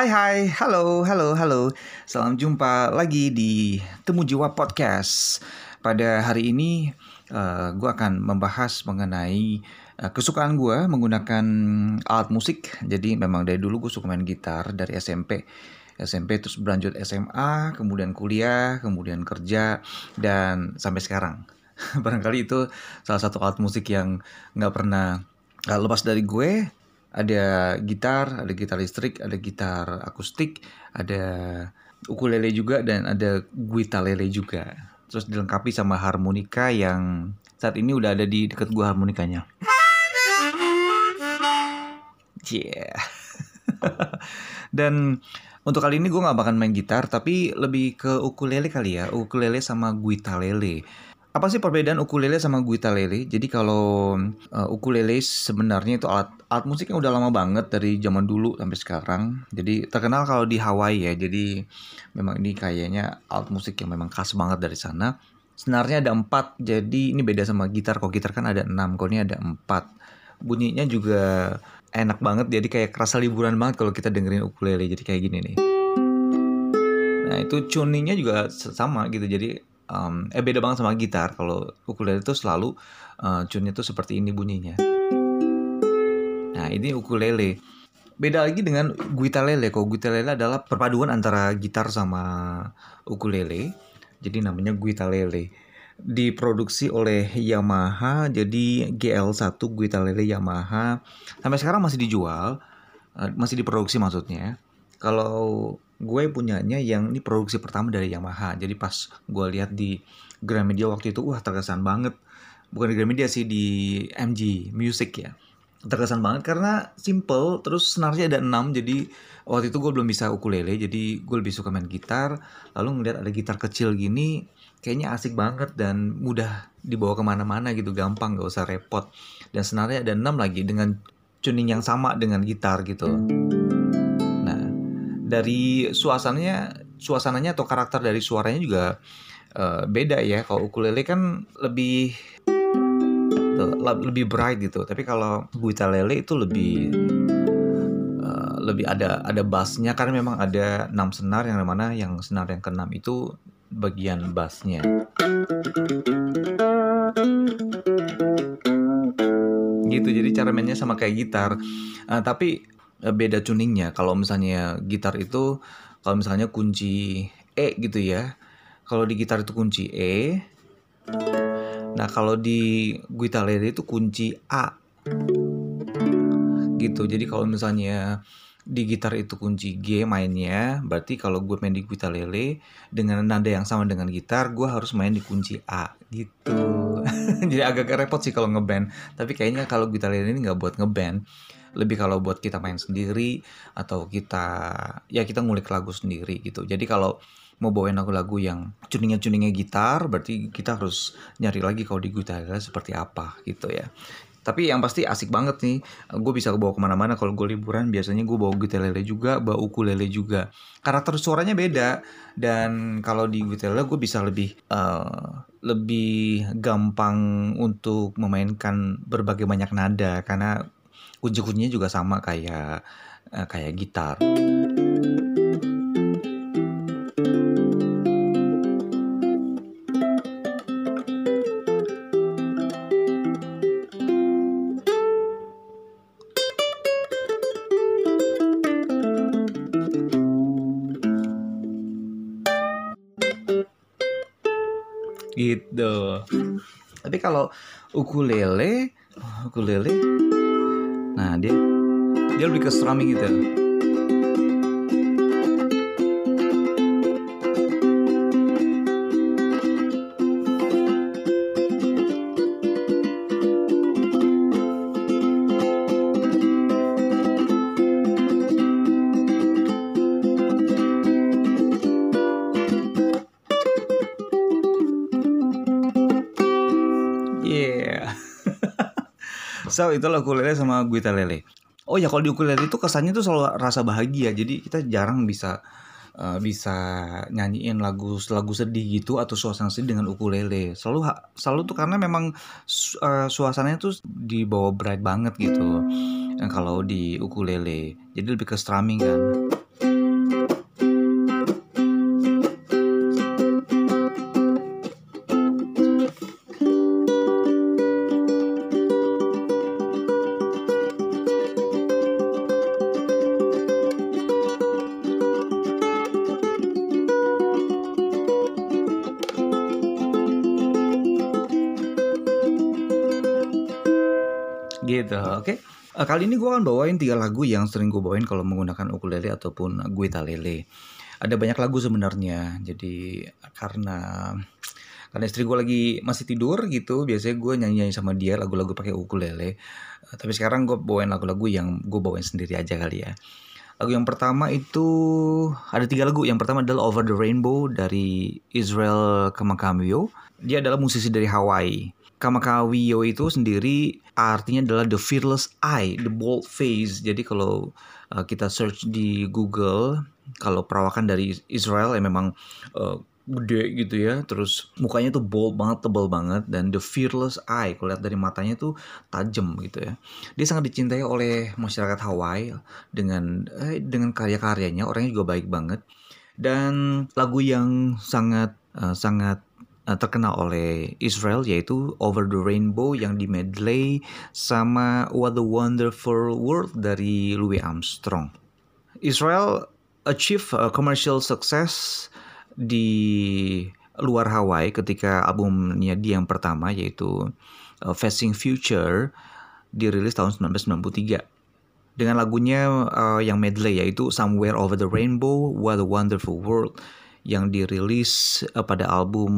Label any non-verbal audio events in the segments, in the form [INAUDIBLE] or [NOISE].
Hai hai, halo, halo, halo. Salam jumpa lagi di Temu Jiwa Podcast. Pada hari ini uh, gue akan membahas mengenai uh, kesukaan gue menggunakan alat musik. Jadi memang dari dulu gue suka main gitar dari SMP. SMP terus berlanjut SMA, kemudian kuliah, kemudian kerja, dan sampai sekarang. [LAUGHS] Barangkali itu salah satu alat musik yang nggak pernah gak lepas dari gue ada gitar, ada gitar listrik, ada gitar akustik, ada ukulele juga dan ada guitalele juga. Terus dilengkapi sama harmonika yang saat ini udah ada di dekat gua harmonikanya. Yeah. [LAUGHS] dan untuk kali ini gue nggak bakal main gitar, tapi lebih ke ukulele kali ya, ukulele sama guitalele. Apa sih perbedaan ukulele sama guitalele? Jadi kalau uh, ukulele sebenarnya itu alat alat musik yang udah lama banget dari zaman dulu sampai sekarang. Jadi terkenal kalau di Hawaii ya. Jadi memang ini kayaknya alat musik yang memang khas banget dari sana. Senarnya ada empat, jadi ini beda sama gitar. Kalau gitar kan ada enam, kalau ini ada empat. Bunyinya juga enak banget, jadi kayak kerasa liburan banget kalau kita dengerin ukulele. Jadi kayak gini nih. Nah itu tuningnya juga sama gitu, jadi um, eh beda banget sama gitar. Kalau ukulele itu selalu uh, tune-nya tuh seperti ini bunyinya. Nah ini ukulele. Beda lagi dengan guitalele kalau guitalele adalah perpaduan antara gitar sama ukulele. Jadi namanya guitalele diproduksi oleh Yamaha. Jadi GL1 guitalele Yamaha. Sampai sekarang masih dijual. Uh, masih diproduksi maksudnya. Kalau gue punyanya yang ini produksi pertama dari Yamaha. Jadi pas gue lihat di Gramedia waktu itu wah terkesan banget. Bukan di Gramedia sih di MG Music ya. Terkesan banget karena simple terus senarnya ada 6 jadi waktu itu gue belum bisa ukulele jadi gue lebih suka main gitar. Lalu ngeliat ada gitar kecil gini kayaknya asik banget dan mudah dibawa ke mana-mana gitu gampang gak usah repot. Dan senarnya ada 6 lagi dengan tuning yang sama dengan gitar gitu dari suasananya suasananya atau karakter dari suaranya juga uh, beda ya. Kalau ukulele kan lebih lebih bright gitu. Tapi kalau guitarele itu lebih uh, lebih ada ada bassnya. Karena memang ada enam senar yang mana yang senar yang keenam itu bagian bassnya. Gitu. Jadi cara mainnya sama kayak gitar. Uh, tapi beda tuningnya. Kalau misalnya gitar itu kalau misalnya kunci E gitu ya. Kalau di gitar itu kunci E. Nah, kalau di guitarele itu kunci A. Gitu. Jadi kalau misalnya di gitar itu kunci G mainnya, berarti kalau gue main di guitarele dengan nada yang sama dengan gitar, gue harus main di kunci A gitu. [LAUGHS] Jadi agak repot sih kalau ngeband. Tapi kayaknya kalau guitarele ini nggak buat ngeband lebih kalau buat kita main sendiri atau kita ya kita ngulik lagu sendiri gitu. Jadi kalau mau bawain lagu-lagu yang tuningnya tuningnya gitar berarti kita harus nyari lagi kalau di gitar seperti apa gitu ya. Tapi yang pasti asik banget nih gue bisa bawa ke mana-mana kalau gue liburan. Biasanya gue bawa lele juga bawa ukulele juga. Karakter suaranya beda dan kalau di lele gue bisa lebih uh, lebih gampang untuk memainkan berbagai banyak nada. Karena kunci-kuncinya juga sama kayak uh, kayak gitar. gitu. Tapi kalau ukulele, ukulele Dia dia lebih ke strumming gitu. So itulah ukulele sama guitar-lele. Oh ya kalau di ukulele itu kesannya tuh selalu rasa bahagia. Jadi kita jarang bisa uh, bisa nyanyiin lagu lagu sedih gitu atau suasana sedih dengan ukulele. Selalu selalu tuh karena memang uh, suasananya tuh dibawa bright banget gitu. Dan kalau di ukulele, jadi lebih ke strumming kan. Gitu oke okay? Uh, kali ini gue akan bawain tiga lagu yang sering gue bawain kalau menggunakan ukulele ataupun guitalele. Ada banyak lagu sebenarnya, jadi karena karena istri gue lagi masih tidur gitu, biasanya gue nyanyi nyanyi sama dia lagu-lagu pakai ukulele. Uh, tapi sekarang gue bawain lagu-lagu yang gue bawain sendiri aja kali ya. Lagu yang pertama itu ada tiga lagu. Yang pertama adalah Over the Rainbow dari Israel Kamakawiyo. Dia adalah musisi dari Hawaii. Kamakawiyo itu sendiri artinya adalah the fearless eye, the bold face. Jadi kalau uh, kita search di Google, kalau perawakan dari Israel ya memang uh, gede gitu ya, terus mukanya tuh bold banget, tebal banget, dan the fearless eye, kalau lihat dari matanya tuh tajam gitu ya. Dia sangat dicintai oleh masyarakat Hawaii dengan eh, dengan karya-karyanya, orangnya juga baik banget. Dan lagu yang sangat uh, sangat terkenal oleh Israel yaitu Over the Rainbow yang di medley sama What a Wonderful World dari Louis Armstrong. Israel achieve a commercial success di luar Hawaii ketika albumnya dia yang pertama yaitu uh, Facing Future dirilis tahun 1993 dengan lagunya uh, yang medley yaitu Somewhere Over the Rainbow, What a Wonderful World yang dirilis uh, pada album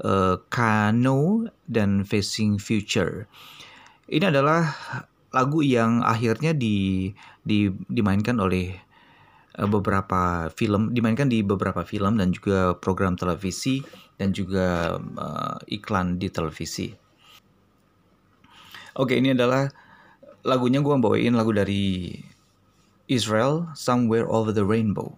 uh, Kano dan Facing Future. Ini adalah lagu yang akhirnya di, di dimainkan oleh uh, beberapa film, dimainkan di beberapa film dan juga program televisi dan juga uh, iklan di televisi. Oke, ini adalah lagunya gue bawain lagu dari Israel, Somewhere Over the Rainbow.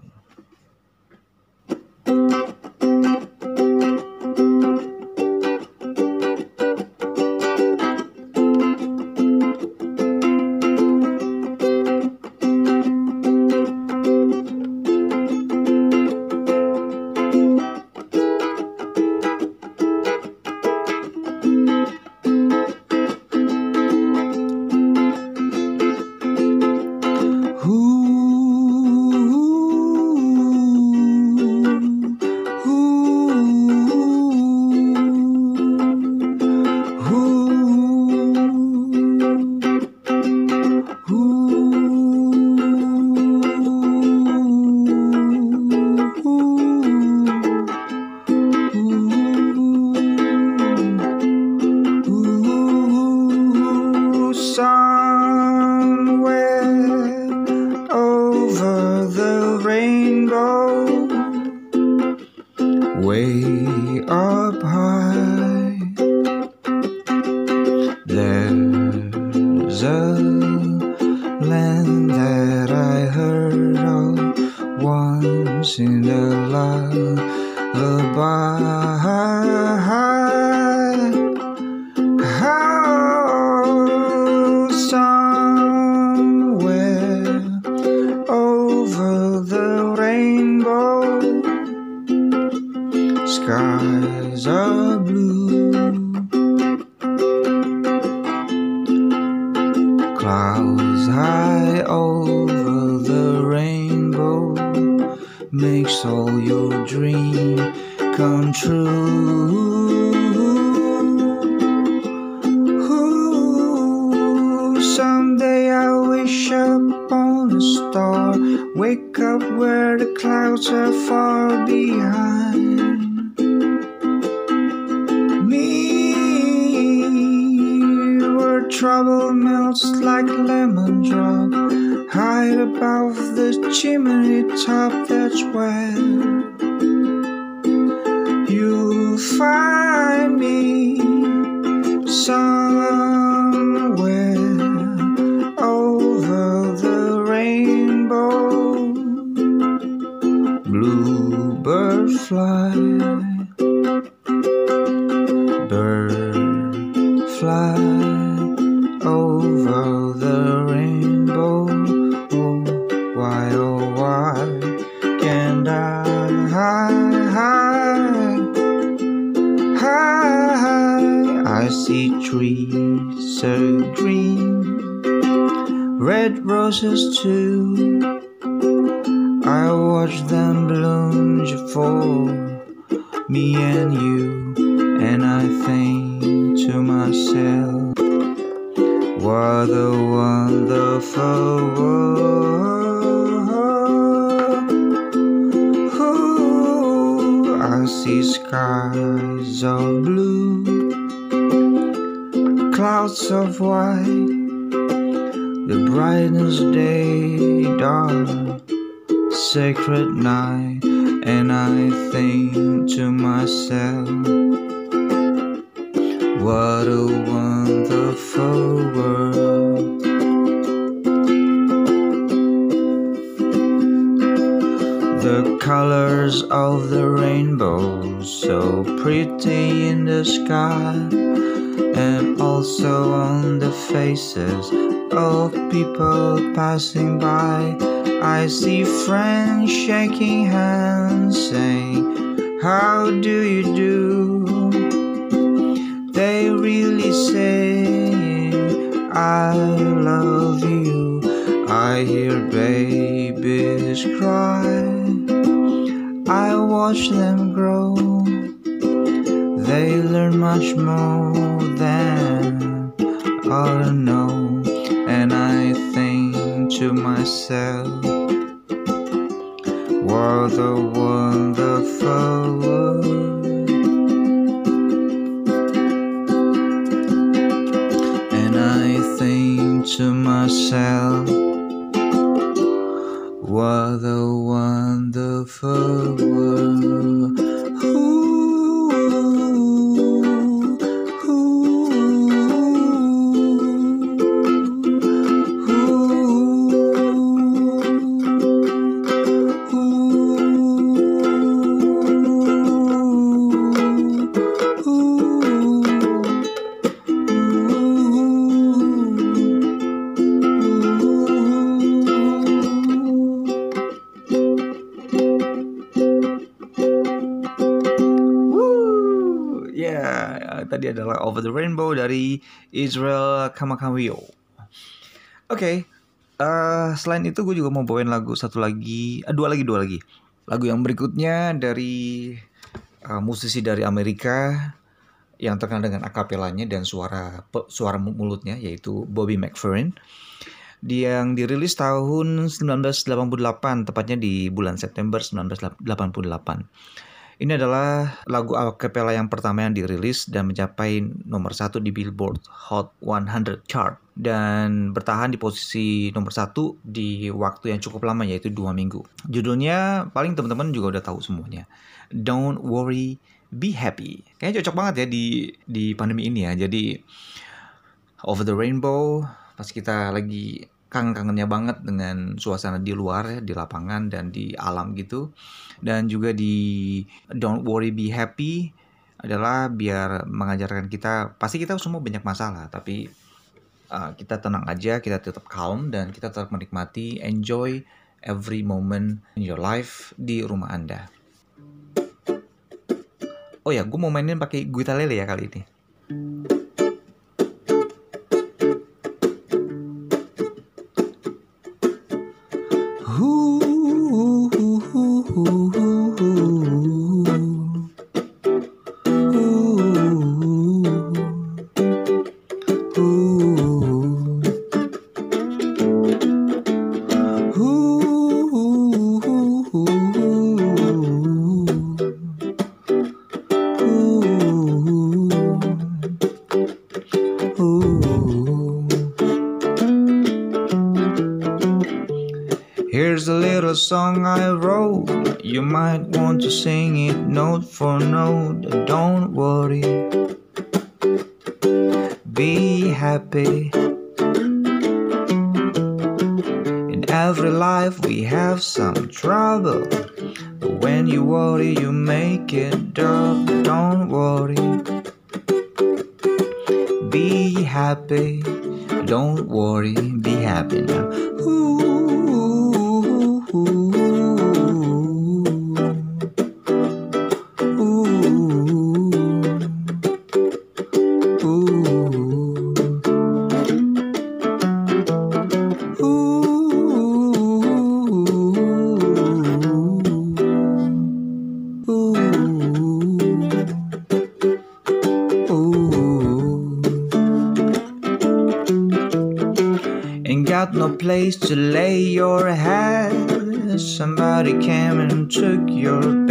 over. makes all your dream come true. Ooh, someday I wish upon a star, wake up where the clouds are far. when you find me somewhere over the rainbow. Bluebird flies. See skies of blue, clouds of white, the brightest day, dark, sacred night, and I think to myself. What a wonderful world. The colors of the rainbow, so pretty in the sky, and also on the faces of people passing by. I see friends shaking hands, saying, How do you do? They really say, I love you. I hear babies cry. I watch them grow. They learn much more than I know. And I think to myself, what a wonderful world. And I think to myself, what a wonderful world. Rainbow dari Israel Kamakawiyo. Oke, eh, selain itu gue juga mau bawain lagu satu lagi, eh, dua lagi, dua lagi. Lagu yang berikutnya dari eh, musisi dari Amerika yang terkenal dengan akapelanya dan suara suara mulutnya yaitu Bobby McFerrin yang dirilis tahun 1988 tepatnya di bulan September 1988. Ini adalah lagu acapella yang pertama yang dirilis dan mencapai nomor satu di Billboard Hot 100 chart dan bertahan di posisi nomor satu di waktu yang cukup lama yaitu dua minggu. Judulnya paling teman-teman juga udah tahu semuanya. Don't worry, be happy. Kayaknya cocok banget ya di di pandemi ini ya. Jadi Over the Rainbow pas kita lagi kangen-kangennya banget dengan suasana di luar ya, di lapangan dan di alam gitu. Dan juga di Don't Worry Be Happy adalah biar mengajarkan kita pasti kita semua banyak masalah tapi uh, kita tenang aja, kita tetap calm dan kita tetap menikmati enjoy every moment in your life di rumah Anda. Oh ya, gue mau mainin pakai guitarele ya kali ini. Song I wrote. You might want to sing it note for note. Don't worry. Be happy. Place to lay your head. Somebody came and took your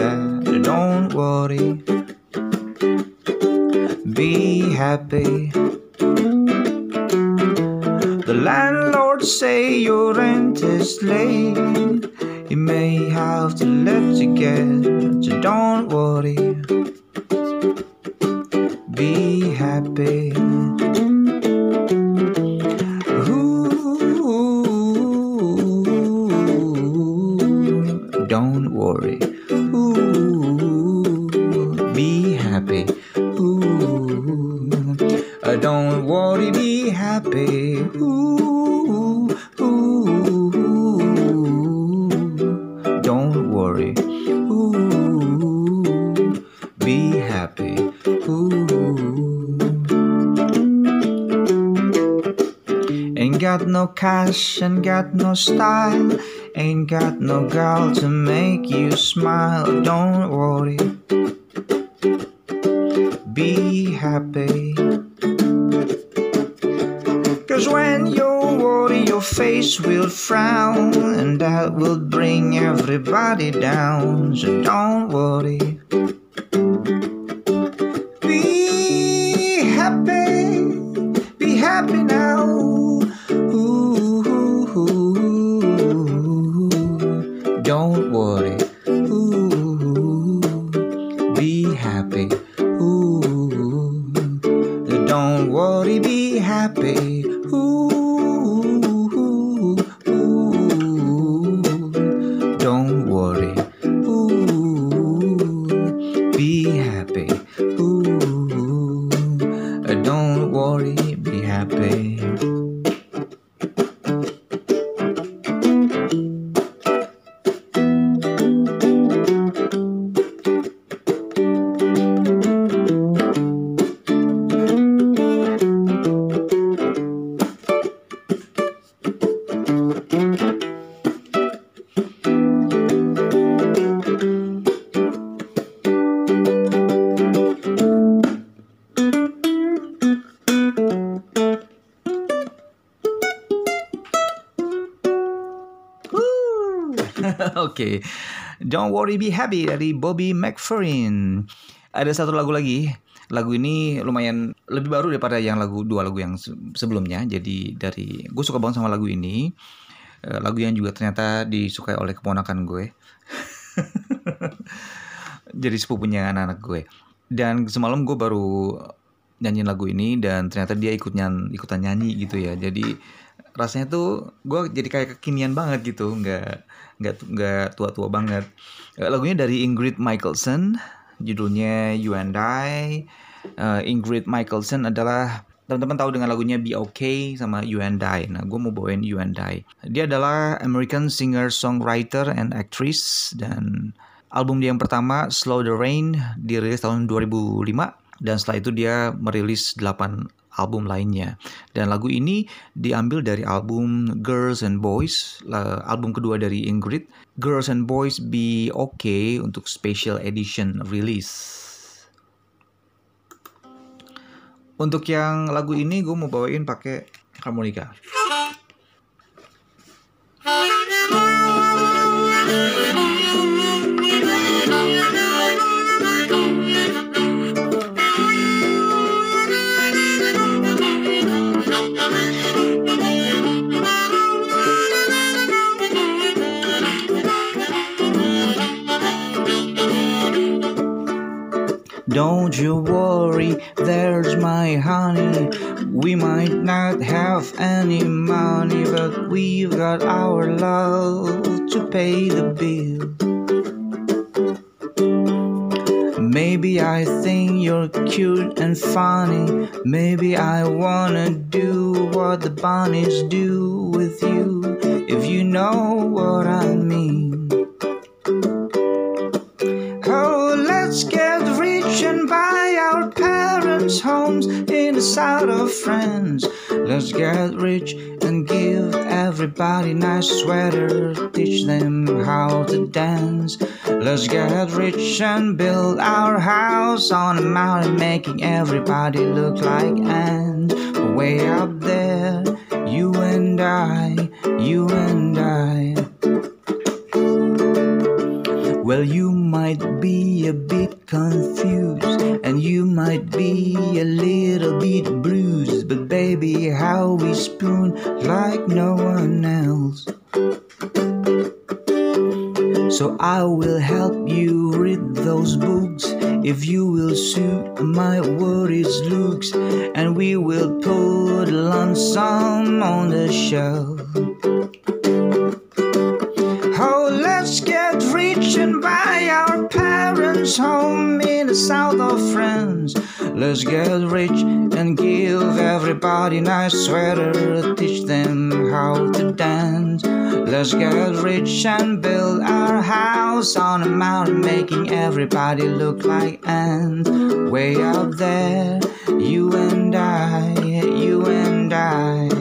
cash, ain't got no style, ain't got no girl to make you smile. Don't worry, be happy. Cause when you worry, your face will frown, and that will bring everybody down. So don't worry. Oke, Don't Worry Be Happy dari Bobby McFerrin. Ada satu lagu lagi. Lagu ini lumayan lebih baru daripada yang lagu dua lagu yang se- sebelumnya. Jadi dari gue suka banget sama lagu ini. Eh, Lagu yang juga ternyata disukai oleh keponakan gue. [LAUGHS] Jadi sepupunya anak-anak gue. Dan semalam gue baru nyanyiin lagu ini dan ternyata dia ikut nyan ikutan nyanyi gitu ya. Jadi rasanya tuh gue jadi kayak kekinian banget gitu, nggak nggak nggak tua-tua banget. Eh, Lagunya dari Ingrid Michaelson, judulnya You and I. Eh, Ingrid Michaelson adalah teman-teman tahu dengan lagunya Be Okay sama You and I. Nah, gue mau bawain You and I. Dia adalah American singer, songwriter, and actress dan album dia yang pertama Slow the Rain dirilis tahun 2005 dan setelah itu dia merilis 8 album lainnya. Dan lagu ini diambil dari album Girls and Boys, album kedua dari Ingrid. Girls and Boys Be Okay untuk special edition release. Untuk yang lagu ini gue mau bawain pakai harmonika. Don't you worry, there's my honey. We might not have any money, but we've got our love to pay the bill. Maybe I think you're cute and funny. Maybe I wanna do what the bunnies do with you, if you know what I mean. Parents' homes in the south of France. Let's get rich and give everybody nice sweaters, teach them how to dance. Let's get rich and build our house on a mountain, making everybody look like ants. Everybody nice sweater, teach them how to dance. Let's get rich and build our house on a mountain, making everybody look like ants. Way up there, you and I, you and I.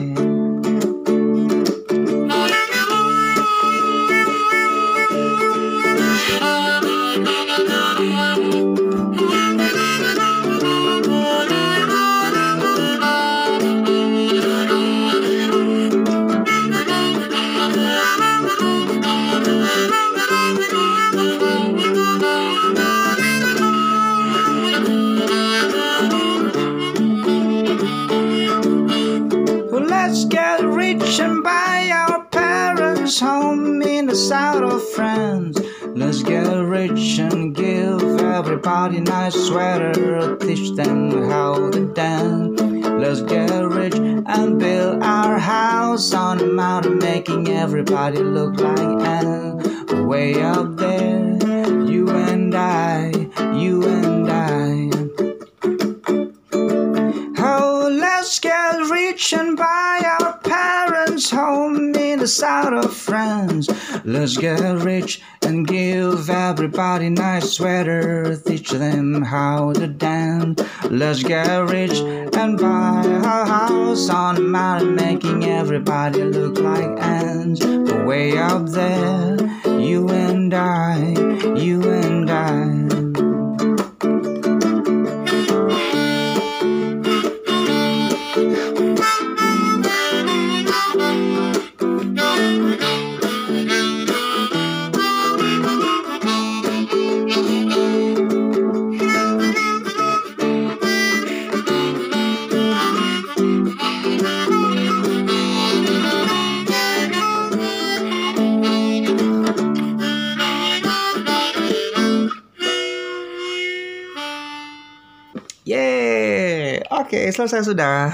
Let's get rich and buy our parents' home in the south of France. Let's get rich and give everybody nice sweater, teach them how to dance. Let's get rich and build our house on a mountain, making everybody look like ants. Way up there, you and I, you and I. Oh, let's get rich and buy parents' home in the south of France. Let's get rich and give everybody nice sweater, teach them how to dance. Let's get rich and buy a house on a mountain, making everybody look like ants. But way up there, you and I, you and I. selesai sudah.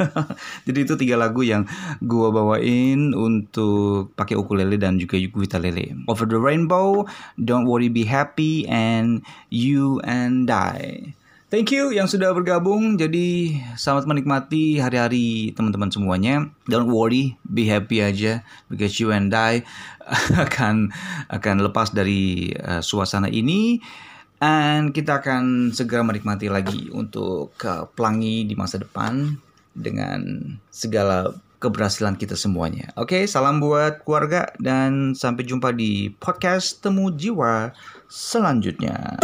[LAUGHS] Jadi itu tiga lagu yang gua bawain untuk pakai ukulele dan juga ukulele. Over the Rainbow, Don't Worry Be Happy, and You and I. Thank you yang sudah bergabung. Jadi selamat menikmati hari-hari teman-teman semuanya. Don't worry, be happy aja because you and I [LAUGHS] akan akan lepas dari uh, suasana ini. Dan kita akan segera menikmati lagi untuk uh, pelangi di masa depan dengan segala keberhasilan kita semuanya. Oke, salam buat keluarga dan sampai jumpa di podcast Temu Jiwa selanjutnya.